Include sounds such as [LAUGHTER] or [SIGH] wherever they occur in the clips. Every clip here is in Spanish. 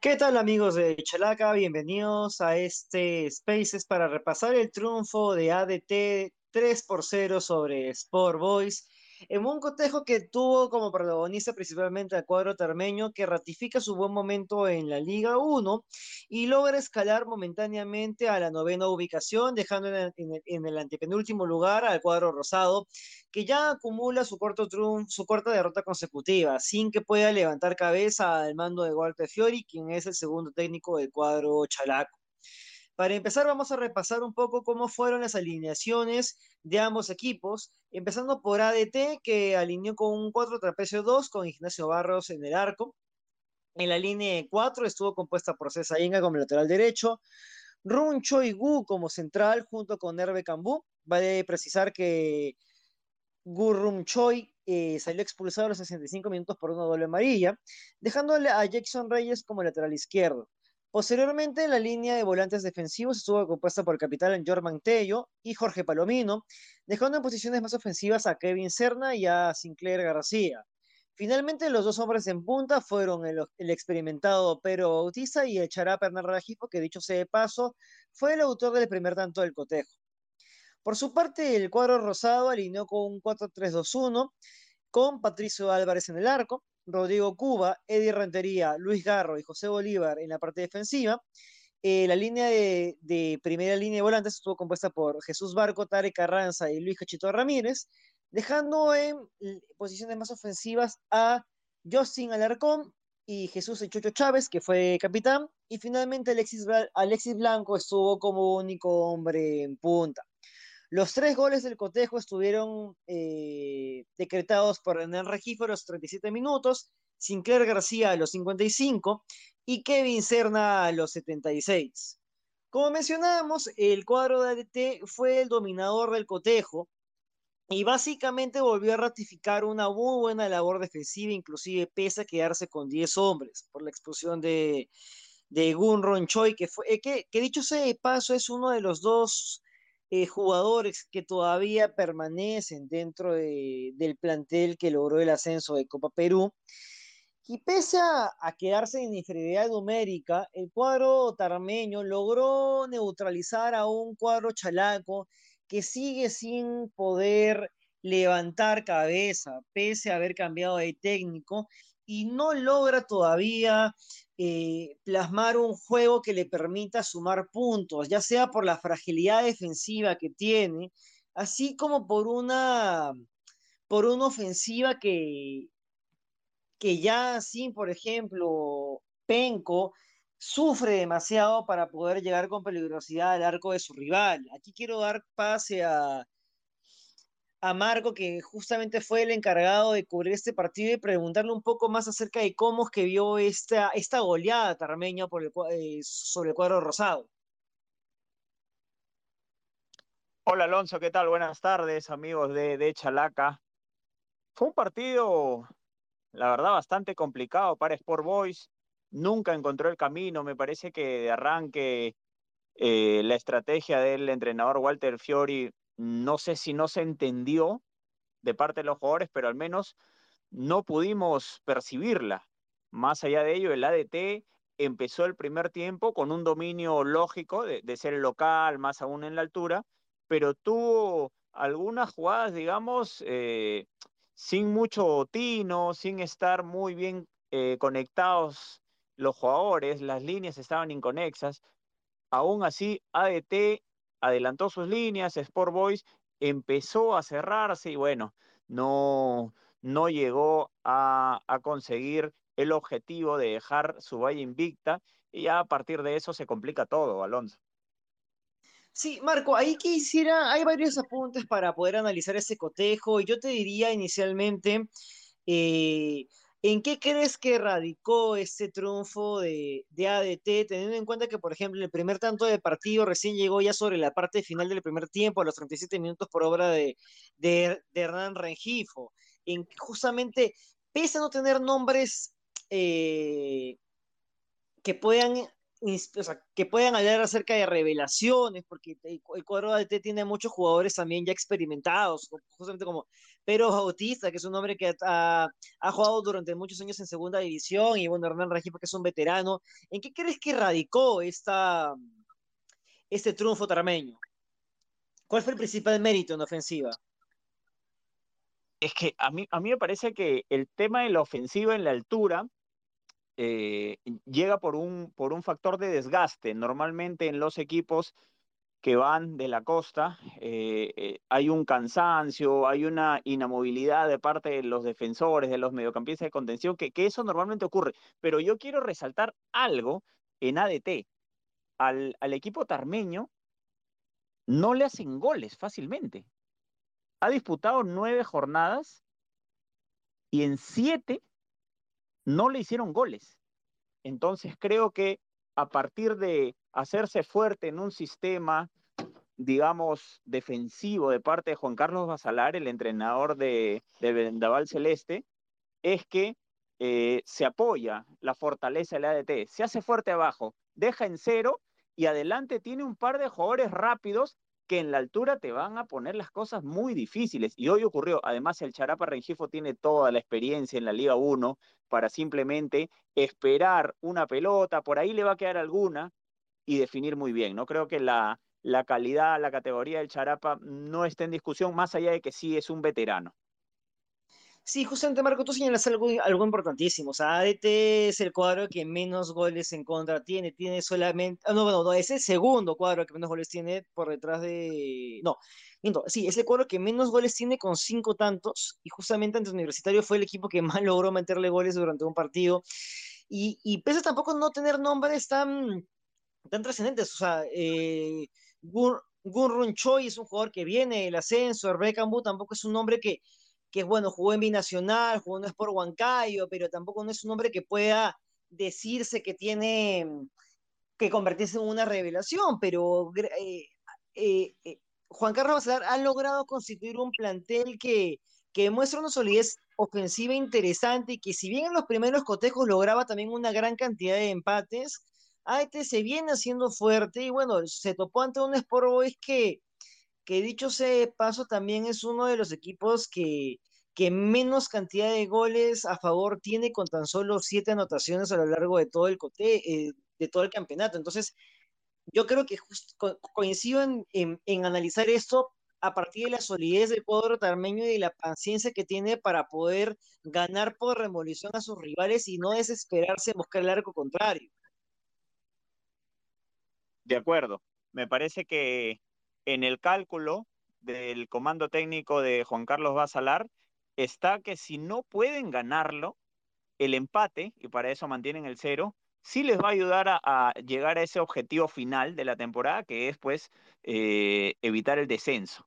¿Qué tal amigos de Chalaca? Bienvenidos a este Spaces para repasar el triunfo de ADT 3 por 0 sobre Sport Boys en un cotejo que tuvo como protagonista principalmente al cuadro termeño que ratifica su buen momento en la Liga 1 y logra escalar momentáneamente a la novena ubicación dejando en el, en antepenúltimo lugar al cuadro rosado que ya acumula su, corto su corta derrota consecutiva, sin que pueda levantar cabeza al mando de Walter Fiori, quien es el segundo técnico del cuadro chalaco. Para empezar, vamos a repasar un poco cómo fueron las alineaciones de ambos equipos, empezando por ADT, que alineó con un 4 trapecio 2 con Ignacio Barros en el arco. En la línea 4 estuvo compuesta por César Inga como lateral derecho, Run Choi Gu como central junto con Herbe Cambú. Vale precisar que Gurrum Choi eh, salió expulsado a los 65 minutos por una doble amarilla, dejándole a Jackson Reyes como lateral izquierdo. Posteriormente, la línea de volantes defensivos estuvo compuesta por el capitán Jorman Tello y Jorge Palomino, dejando en posiciones más ofensivas a Kevin Serna y a Sinclair García. Finalmente, los dos hombres en punta fueron el, experimentado Pedro Bautista y el chará Bernardo Rajipo, que dicho sea de paso, fue el autor del primer tanto del cotejo. Por su parte, el cuadro rosado alineó con un 4-3-2-1, con Patricio Álvarez en el arco, Rodrigo Cuba, Eddie Rentería, Luis Garro y José Bolívar en la parte defensiva. Eh, la línea de, primera línea de volantes estuvo compuesta por Jesús Barco, Tare Carranza y Luis Cachito Ramírez, dejando en posiciones más ofensivas a Justin Alarcón y Jesús Chucho Chávez, que fue capitán, y finalmente Alexis, Alexis Blanco estuvo como único hombre en punta. Los tres goles del cotejo estuvieron eh, decretados por Hernán Regifo a los 37 minutos, Sinclair García a los 55 y Kevin Serna a los 76. Como mencionábamos, el cuadro de ADT fue el dominador del cotejo y básicamente volvió a ratificar una muy buena labor defensiva, inclusive pese a quedarse con 10 hombres por la expulsión de, de Gunron Choi, que, fue, eh, que, que dicho sea de paso es uno de los dos eh, jugadores que todavía permanecen dentro de, del plantel que logró el ascenso de Copa Perú. Y pese a, a, quedarse en inferioridad numérica, el cuadro tarmeño logró neutralizar a un cuadro chalaco que sigue sin poder levantar cabeza, pese a haber cambiado de técnico, y no logra todavía eh, plasmar un juego que le permita sumar puntos, ya sea por la fragilidad defensiva que tiene, así como por una, por una ofensiva que, que ya sin, por ejemplo, Penco sufre demasiado para poder llegar con peligrosidad al arco de su rival. Aquí quiero dar pase a, a Marco, que justamente fue el encargado de cubrir este partido, y preguntarle un poco más acerca de cómo es que vio esta, esta goleada tarmeña por el, eh, sobre el cuadro rosado. Hola Alonso, ¿qué tal? Buenas tardes, amigos de, de Chalaca. Fue un partido, la verdad, bastante complicado para Sport Boys. Nunca encontró el camino. Me parece que de arranque eh, la estrategia del entrenador Walter Fiori no sé si no se entendió de parte de los jugadores, pero al menos no pudimos percibirla. Más allá de ello, el ADT empezó el primer tiempo con un dominio lógico de, ser local, más aún en la altura, pero tuvo algunas jugadas, digamos, eh, sin mucho tino, sin estar muy bien eh, conectados los jugadores, las líneas estaban inconexas. Aún así, ADT adelantó sus líneas, Sport Boys empezó a cerrarse y bueno, no, no llegó a, a conseguir el objetivo de dejar su valla invicta y ya a partir de eso se complica todo, Alonso. Sí, Marco, ahí quisiera, hay varios apuntes para poder analizar ese cotejo y yo te diría inicialmente, eh, ¿En qué crees que radicó este triunfo de, de, ADT, teniendo en cuenta que, por ejemplo, el primer tanto de partido recién llegó ya sobre la parte final del primer tiempo, a los 37 minutos por obra de, de, Hernán Rengifo? En justamente, pese a no tener nombres eh, que puedan que puedan hablar acerca de revelaciones, porque el, cuadro ADT tiene muchos jugadores también ya experimentados, justamente como Pedro Bautista, que es un hombre que ha, jugado durante muchos años en segunda división, y bueno, Hernán Rajipa, que es un veterano. ¿En qué crees que radicó esta, este triunfo tarmeño? ¿Cuál fue el principal mérito en ofensiva? Es que a mí, a mí me parece que el tema de la ofensiva en la altura eh, llega por un, por un factor de desgaste. Normalmente en los equipos que van de la costa eh, eh, hay un cansancio, hay una inamovilidad de parte de los defensores, de los mediocampistas de contención, que, que eso normalmente ocurre. Pero yo quiero resaltar algo en ADT. Al, al equipo tarmeño no le hacen goles fácilmente. Ha disputado nueve jornadas y en siete no le hicieron goles. Entonces creo que a partir de hacerse fuerte en un sistema, digamos, defensivo de parte de Juan Carlos Basalar, el entrenador de, Vendaval Celeste, es que eh, se apoya la fortaleza del ADT, se hace fuerte abajo, deja en cero y adelante tiene un par de jugadores rápidos que en la altura te van a poner las cosas muy difíciles. Y hoy ocurrió, además el Charapa Rengifo tiene toda la experiencia en la Liga 1 para simplemente esperar una pelota, por ahí le va a quedar alguna y definir muy bien. No creo que la, la calidad, la categoría del Charapa no esté en discusión, más allá de que sí es un veterano. Sí, justamente Marco, tú señalas algo, importantísimo. O sea, ADT es el cuadro que menos goles en contra tiene. Tiene solamente. Ah, no, bueno, no, es el segundo cuadro que menos goles tiene por detrás de. No, sí, es el cuadro que menos goles tiene con cinco tantos. Y justamente ante Universitario fue el equipo que más [LAUGHS] logró meterle goles durante un partido. Y, y pese tampoco no tener nombres tan, tan trascendentes. O sea, eh, Gunrun Choi es un jugador que viene del ascenso. Rebecca tampoco es un nombre que que es bueno, jugó en Binacional, jugó en Sport Huancayo, pero tampoco no es un hombre que pueda decirse que tiene que convertirse en una revelación, pero eh, eh, eh, Juan Carlos Basalar ha logrado constituir un plantel que, que muestra una solidez ofensiva interesante y que si bien en los primeros cotejos lograba también una gran cantidad de empates, AET se viene haciendo fuerte y bueno, se topó ante un Sport Boys que dicho sea paso, también es uno de los equipos que, menos cantidad de goles a favor tiene con tan solo siete anotaciones a lo largo de todo el, eh, de todo el campeonato. Entonces, yo creo que coincido en, en, analizar esto a partir de la solidez del cuadro tarmeño y de la paciencia que tiene para poder ganar por remolición a sus rivales y no desesperarse en buscar el arco contrario. De acuerdo. Me parece que en el cálculo del comando técnico de Juan Carlos Basalar está que si no pueden ganarlo, el empate, y para eso mantienen el cero, sí les va a ayudar a, llegar a ese objetivo final de la temporada, que es pues eh, evitar el descenso.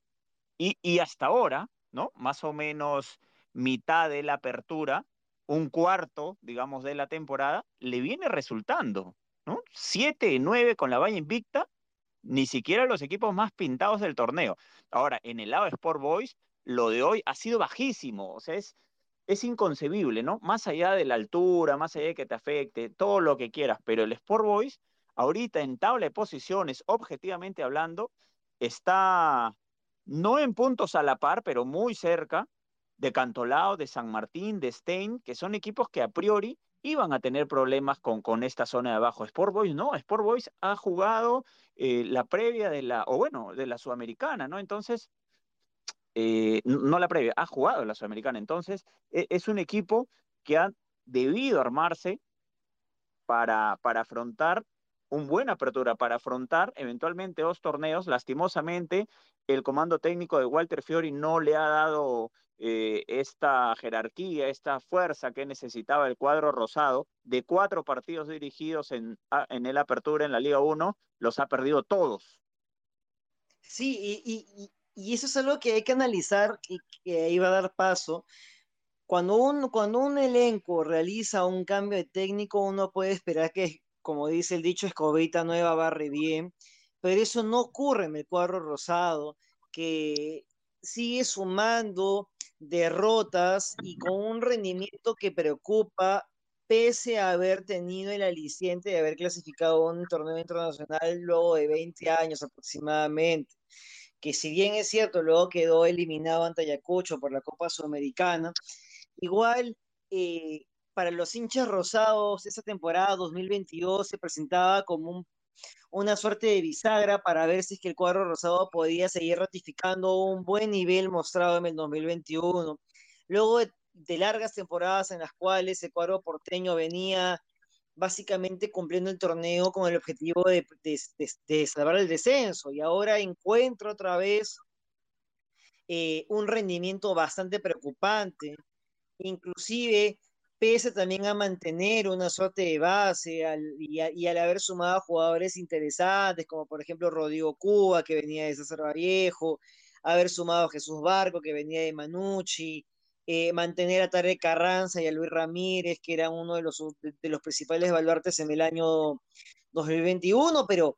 Y, y, hasta ahora, ¿no? Más o menos mitad de la apertura, un cuarto, digamos, de la temporada, le viene resultando, ¿no? Siete, nueve con la valla invicta ni siquiera los equipos más pintados del torneo. Ahora, en el lado de Sport Boys, lo de hoy ha sido bajísimo, o sea, es, es inconcebible, ¿no? Más allá de la altura, más allá de que te afecte, todo lo que quieras, pero el Sport Boys, ahorita en tabla de posiciones, objetivamente hablando, está no en puntos a la par, pero muy cerca de Cantolao, de San Martín, de Stein, que son equipos que a priori iban a tener problemas con, con esta zona de abajo. Sport Boys no, Sport Boys ha jugado eh, la previa de la, o bueno, de la Sudamericana, ¿no? Entonces, eh, no la previa, ha jugado la Sudamericana. Entonces, e, es un equipo que ha debido armarse para, para afrontar un buena apertura, para afrontar eventualmente dos torneos. Lastimosamente, el comando técnico de Walter Fiori no le ha dado eh, esta jerarquía, esta fuerza que necesitaba el cuadro rosado, de cuatro partidos dirigidos en, en el Apertura en la Liga 1, los ha perdido todos. Sí, y, y, eso es algo que hay que analizar y que iba a dar paso. Cuando un, cuando un elenco realiza un cambio de técnico, uno puede esperar que, como dice el dicho, escobita nueva barre bien, pero eso no ocurre en el cuadro rosado, que sigue sumando derrotas y con un rendimiento que preocupa, pese a haber tenido el aliciente de haber clasificado un torneo internacional luego de 20 años aproximadamente, que si bien es cierto, luego quedó eliminado ante Ayacucho por la Copa Sudamericana, igual eh, para los hinchas rosados esa temporada 2022 se presentaba como una suerte de bisagra para ver si es que el cuadro rosado podía seguir ratificando un buen nivel mostrado en el 2021. Luego de, largas temporadas en las cuales el cuadro porteño venía básicamente cumpliendo el torneo con el objetivo de, de, salvar el descenso y ahora encuentro otra vez eh, un rendimiento bastante preocupante, inclusive pese también a mantener una suerte de base y, al haber sumado jugadores interesantes, como por ejemplo Rodrigo Cuba, que venía de César Vallejo, haber sumado a Jesús Barco, que venía de Manucci, eh, mantener a Tarek Carranza y a Luis Ramírez, que eran uno de los, de, los principales baluartes en el año 2021, pero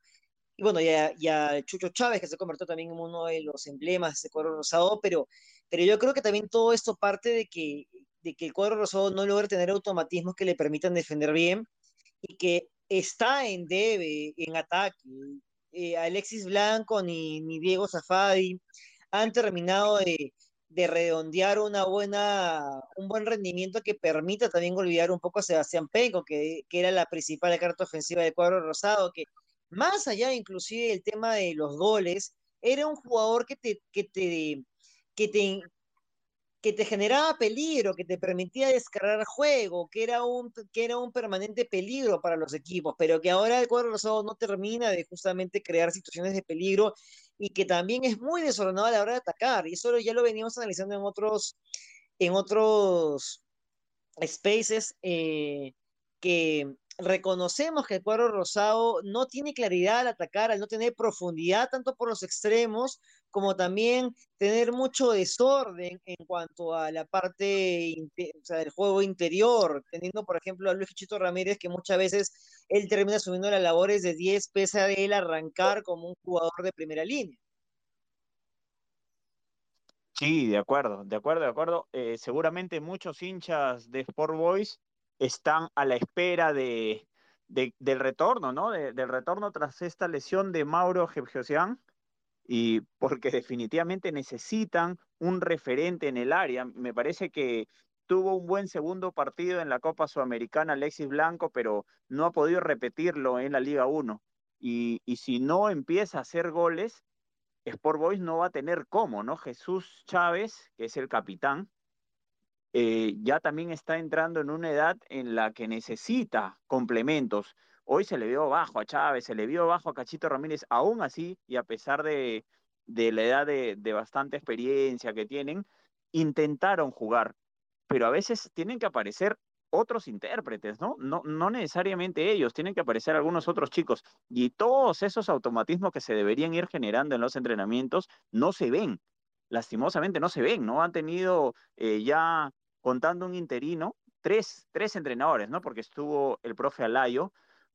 y bueno, y a, Chucho Chávez, que se convirtió también en uno de los emblemas de ese cuadro rosado, pero, pero yo creo que también todo esto parte de que de que el cuadro rosado no logra tener automatismos que le permitan defender bien y que está en debe en ataque. Eh, Alexis Blanco ni, ni, Diego Zafadi han terminado de, de, redondear una buena, un buen rendimiento que permita también olvidar un poco a Sebastián Penco, que, que era la principal carta ofensiva del cuadro rosado, que más allá inclusive del tema de los goles, era un jugador que te, que te, que te, que te generaba peligro, que te permitía descargar juego, que era un, que era un permanente peligro para los equipos, pero que ahora el cuadro rosado no termina de justamente crear situaciones de peligro y que también es muy desordenado a la hora de atacar. Y eso ya lo veníamos analizando en otros, en otros spaces eh, que reconocemos que el cuadro rosado no tiene claridad al atacar, al no tener profundidad tanto por los extremos como también tener mucho desorden en cuanto a la parte o sea, del juego interior, teniendo por ejemplo a Luis Chito Ramírez que muchas veces él termina asumiendo las labores de 10 pese a él arrancar como un jugador de primera línea. Sí, de acuerdo, de acuerdo, de acuerdo. Eh, seguramente muchos hinchas de Sport Boys están a la espera de, del retorno, ¿no? del retorno tras esta lesión de Mauro Gebjosian, y porque definitivamente necesitan un referente en el área. Me parece que tuvo un buen segundo partido en la Copa Sudamericana Alexis Blanco, pero no ha podido repetirlo en la Liga 1. Y, y si no empieza a hacer goles, Sport Boys no va a tener cómo, ¿no? Jesús Chávez, que es el capitán, eh, ya también está entrando en una edad en la que necesita complementos. Hoy se le vio bajo a Chávez, se le vio bajo a Cachito Ramírez, aún así, y a pesar de, la edad de, bastante experiencia que tienen, intentaron jugar, pero a veces tienen que aparecer otros intérpretes, ¿no? ¿no? No necesariamente ellos, tienen que aparecer algunos otros chicos. Y todos esos automatismos que se deberían ir generando en los entrenamientos no se ven, lastimosamente no se ven, ¿no? Han tenido eh, ya contando un interino, tres, tres entrenadores, ¿no? Porque estuvo el profe Alayo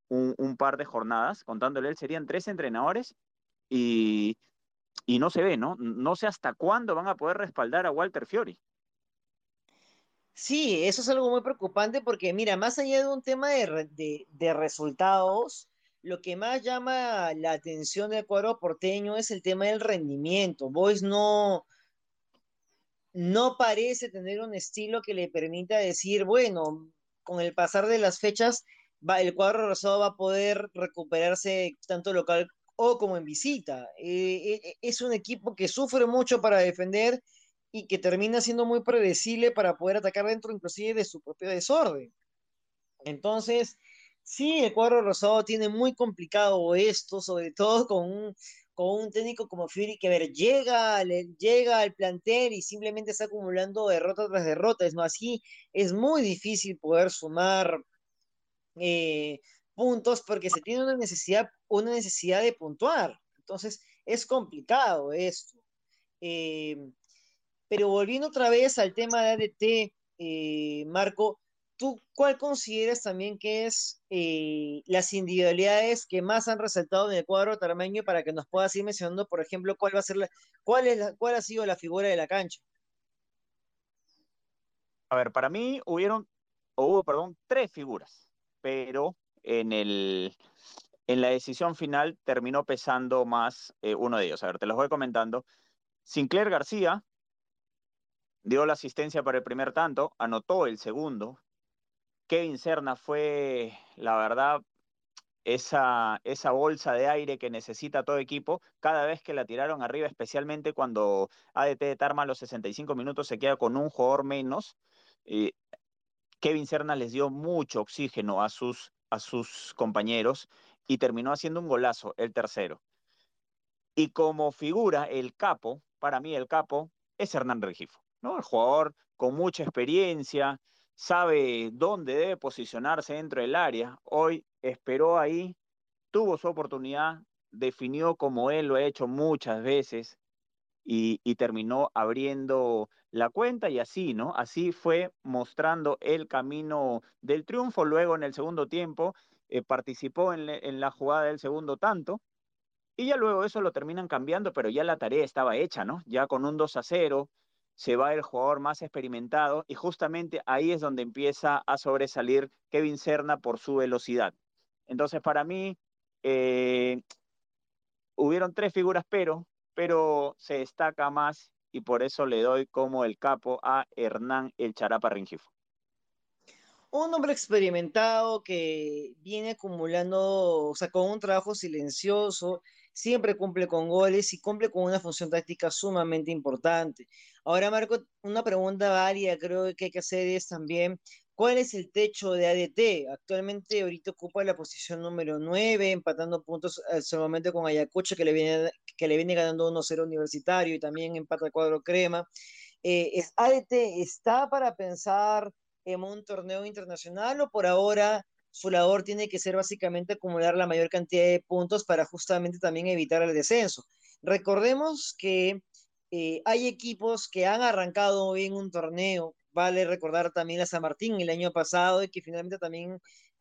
un, par de jornadas, contándole él, serían tres entrenadores y, y no se ve, ¿no? No sé hasta cuándo van a poder respaldar a Walter Fiori. Sí, eso es algo muy preocupante porque, mira, más allá de un tema de, de, de resultados, lo que más llama la atención del cuadro porteño es el tema del rendimiento. Boys no, no parece tener un estilo que le permita decir, bueno, con el pasar de las fechas, el cuadro rosado va a poder recuperarse tanto local o como en visita. Eh, eh, es un equipo que sufre mucho para defender y que termina siendo muy predecible para poder atacar dentro inclusive de su propio desorden. Entonces, sí, el cuadro rosado tiene muy complicado esto, sobre todo con un, con un técnico como Fury que ver, llega, llega al plantel y simplemente está acumulando derrota tras derrota. Es más, así es muy difícil poder sumar eh, puntos porque se tiene una necesidad, una necesidad de puntuar. Entonces, es complicado esto. Eh, pero volviendo otra vez al tema de ADT, eh, Marco, ¿Tú cuál consideras también que es eh, las individualidades que más han resaltado en el cuadro tarmeño para que nos puedas ir mencionando, por ejemplo, cuál va a ser la, cuál es cuál ha sido la figura de la cancha? A ver, para mí hubieron o hubo, perdón, tres figuras, pero en, el, en la decisión final terminó pesando más eh, uno de ellos. A ver, te los voy comentando. Sinclair García dio la asistencia para el primer tanto, anotó el segundo. Kevin Serna fue, la verdad, esa, bolsa de aire que necesita todo equipo cada vez que la tiraron arriba, especialmente cuando ADT de Tarma a los 65 minutos se queda con un jugador menos. Eh, Kevin Serna les dio mucho oxígeno a sus, a sus compañeros y terminó haciendo un golazo, el tercero. Y como figura, el capo, para mí el capo, es Hernán Regifo, ¿no? El jugador con mucha experiencia, sabe dónde debe posicionarse dentro del área. Hoy esperó ahí, tuvo su oportunidad, definió como él lo ha hecho muchas veces y, terminó abriendo la cuenta y así, ¿no? Así fue mostrando el camino del triunfo. Luego en el segundo tiempo eh, participó en, en la jugada del segundo tanto. Y ya luego eso lo terminan cambiando, pero ya la tarea estaba hecha, ¿no? Ya con un 2 a 0, se va el jugador más experimentado y justamente ahí es donde empieza a sobresalir Kevin Serna por su velocidad. Entonces, para mí, eh, hubieron tres figuras, pero, pero se destaca más y por eso le doy como el capo a Hernán El Charapa Ringifo. Un hombre experimentado que viene acumulando, o sea, con un trabajo silencioso, siempre cumple con goles y cumple con una función táctica sumamente importante. Ahora, Marco, una pregunta válida creo que hay que hacer es también, ¿cuál es el techo de ADT? Actualmente ahorita ocupa la posición número 9, empatando puntos solamente con Ayacucho, que le viene, que le viene ganando 1-0 universitario y también empata el cuadro crema. Eh, ¿es, ¿ADT está para pensar en un torneo internacional o por ahora su labor tiene que ser básicamente acumular la mayor cantidad de puntos para justamente también evitar el descenso. Recordemos que eh, hay equipos que han arrancado bien un torneo, vale recordar también a San Martín el año pasado y que finalmente también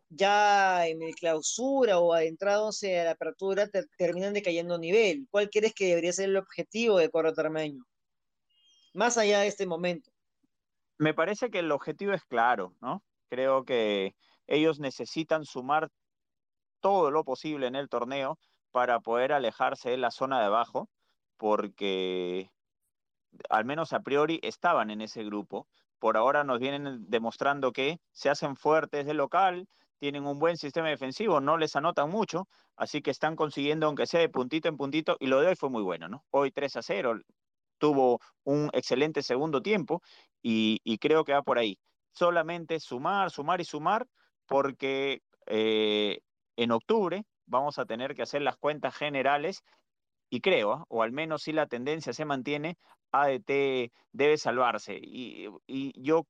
ya en el clausura o adentrándose a la apertura terminan decayendo nivel. ¿Cuál crees que debería ser el objetivo de Cuadro Tarmeño? Más allá de este momento. Me parece que el objetivo es claro, ¿no? Creo que ellos necesitan sumar todo lo posible en el torneo para poder alejarse de la zona de abajo, porque al menos a priori estaban en ese grupo. Por ahora nos vienen demostrando que se hacen fuertes de local, tienen un buen sistema defensivo, no les anotan mucho, así que están consiguiendo, aunque sea de puntito en puntito, y lo de hoy fue muy bueno, ¿no? Hoy 3 a 0, tuvo un excelente segundo tiempo y, creo que va por ahí. Solamente sumar, sumar y sumar porque eh, en octubre vamos a tener que hacer las cuentas generales y creo, o al menos si la tendencia se mantiene, ADT debe salvarse. Y, yo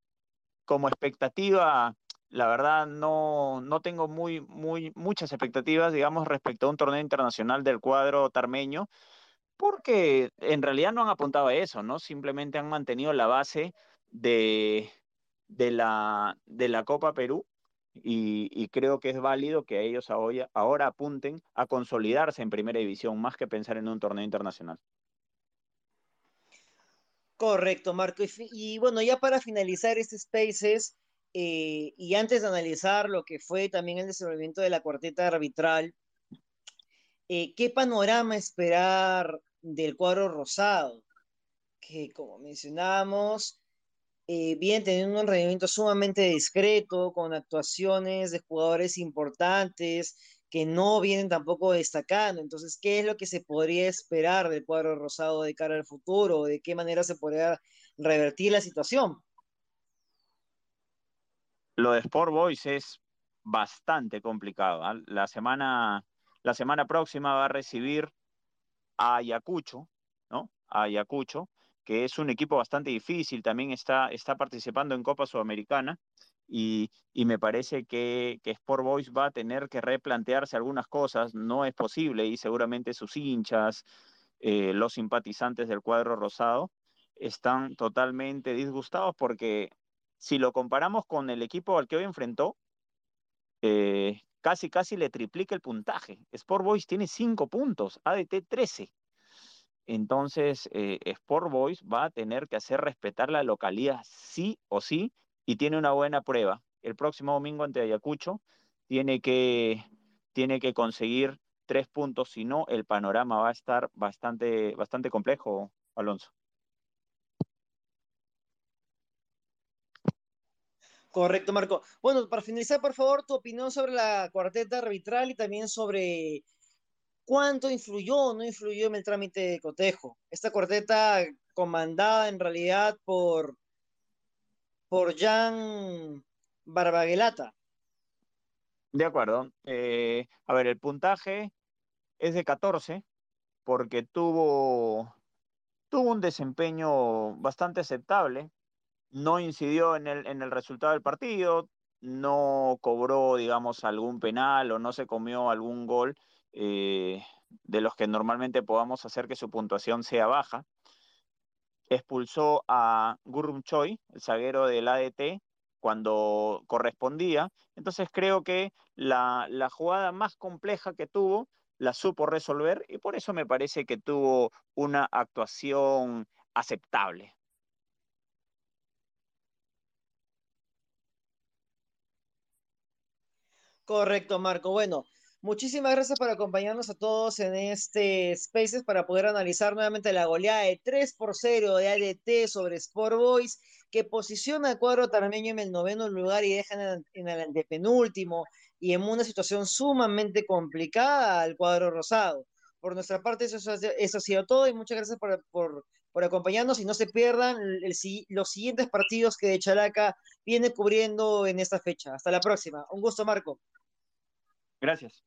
como expectativa, la verdad no, no tengo muy, muy, muchas expectativas, digamos, respecto a un torneo internacional del cuadro tarmeño, porque en realidad no han apuntado a eso, ¿no? Simplemente han mantenido la base de, de, la, de la Copa Perú y, creo que es válido que ellos ahora, apunten a consolidarse en primera división más que pensar en un torneo internacional. Correcto, Marco. Y, bueno, ya para finalizar este Spaces, eh, y antes de analizar lo que fue también el desenvolvimiento de la cuarteta arbitral, eh, ¿qué panorama esperar del cuadro rosado? Que como mencionábamos, eh, bien teniendo un rendimiento sumamente discreto, con actuaciones de jugadores importantes que no vienen tampoco destacando. Entonces, ¿qué es lo que se podría esperar del cuadro rosado de cara al futuro? ¿De qué manera se podría revertir la situación? Lo de Sport Boys es bastante complicado. ¿ah? La, semana, la semana próxima va a recibir a Ayacucho, ¿no? A Ayacucho que es un equipo bastante difícil, también está, está participando en Copa Sudamericana y, me parece que, que, Sport Boys va a tener que replantearse algunas cosas, no es posible y seguramente sus hinchas, eh, los simpatizantes del cuadro rosado, están totalmente disgustados porque si lo comparamos con el equipo al que hoy enfrentó, eh, casi casi le triplica el puntaje. Sport Boys tiene 5 puntos, ADT 13. Entonces, eh, Sport Boys va a tener que hacer respetar la localidad sí o sí y tiene una buena prueba el próximo domingo ante Ayacucho, tiene que, tiene que conseguir tres puntos, si no, el panorama va a estar bastante, bastante complejo, Alonso. Correcto, Marco. Bueno, para finalizar, por favor, tu opinión sobre la cuarteta arbitral y también sobre cuánto influyó o no influyó en el trámite de cotejo. Esta cuarteta comandada en realidad por, por Jan Barbagelata. De acuerdo. Eh, a ver, el puntaje es de 14 porque tuvo, tuvo un desempeño bastante aceptable no incidió en el, en el resultado del partido, no cobró, digamos, algún penal o no se comió algún gol eh, de los que normalmente podamos hacer que su puntuación sea baja. Expulsó a Gurrum Choi, el zaguero del ADT, cuando correspondía. Entonces creo que la, la jugada más compleja que tuvo la supo resolver y por eso me parece que tuvo una actuación aceptable. Correcto, Marco. Bueno, muchísimas gracias por acompañarnos a todos en este Spaces para poder analizar nuevamente la goleada de 3 por 0 de ADT sobre Sport Boys, que posiciona a cuadro tarmeño en el noveno lugar y deja en el, antepenúltimo y en una situación sumamente complicada al cuadro rosado. Por nuestra parte, eso, ha sido todo y muchas gracias por, por, acompañarnos y no se pierdan los siguientes partidos que de Chalaca viene cubriendo en esta fecha. Hasta la próxima. Un gusto, Marco. Gracias.